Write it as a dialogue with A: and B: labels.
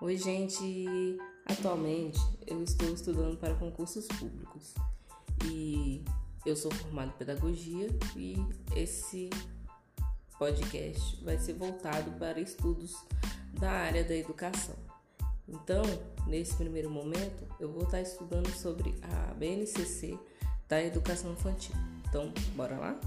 A: Oi, gente. Atualmente eu estou estudando para concursos públicos e eu sou formado em pedagogia e esse podcast vai ser voltado para estudos da área da educação. Então, nesse primeiro momento, eu vou estar estudando sobre a BNCC da educação infantil. Então, bora lá?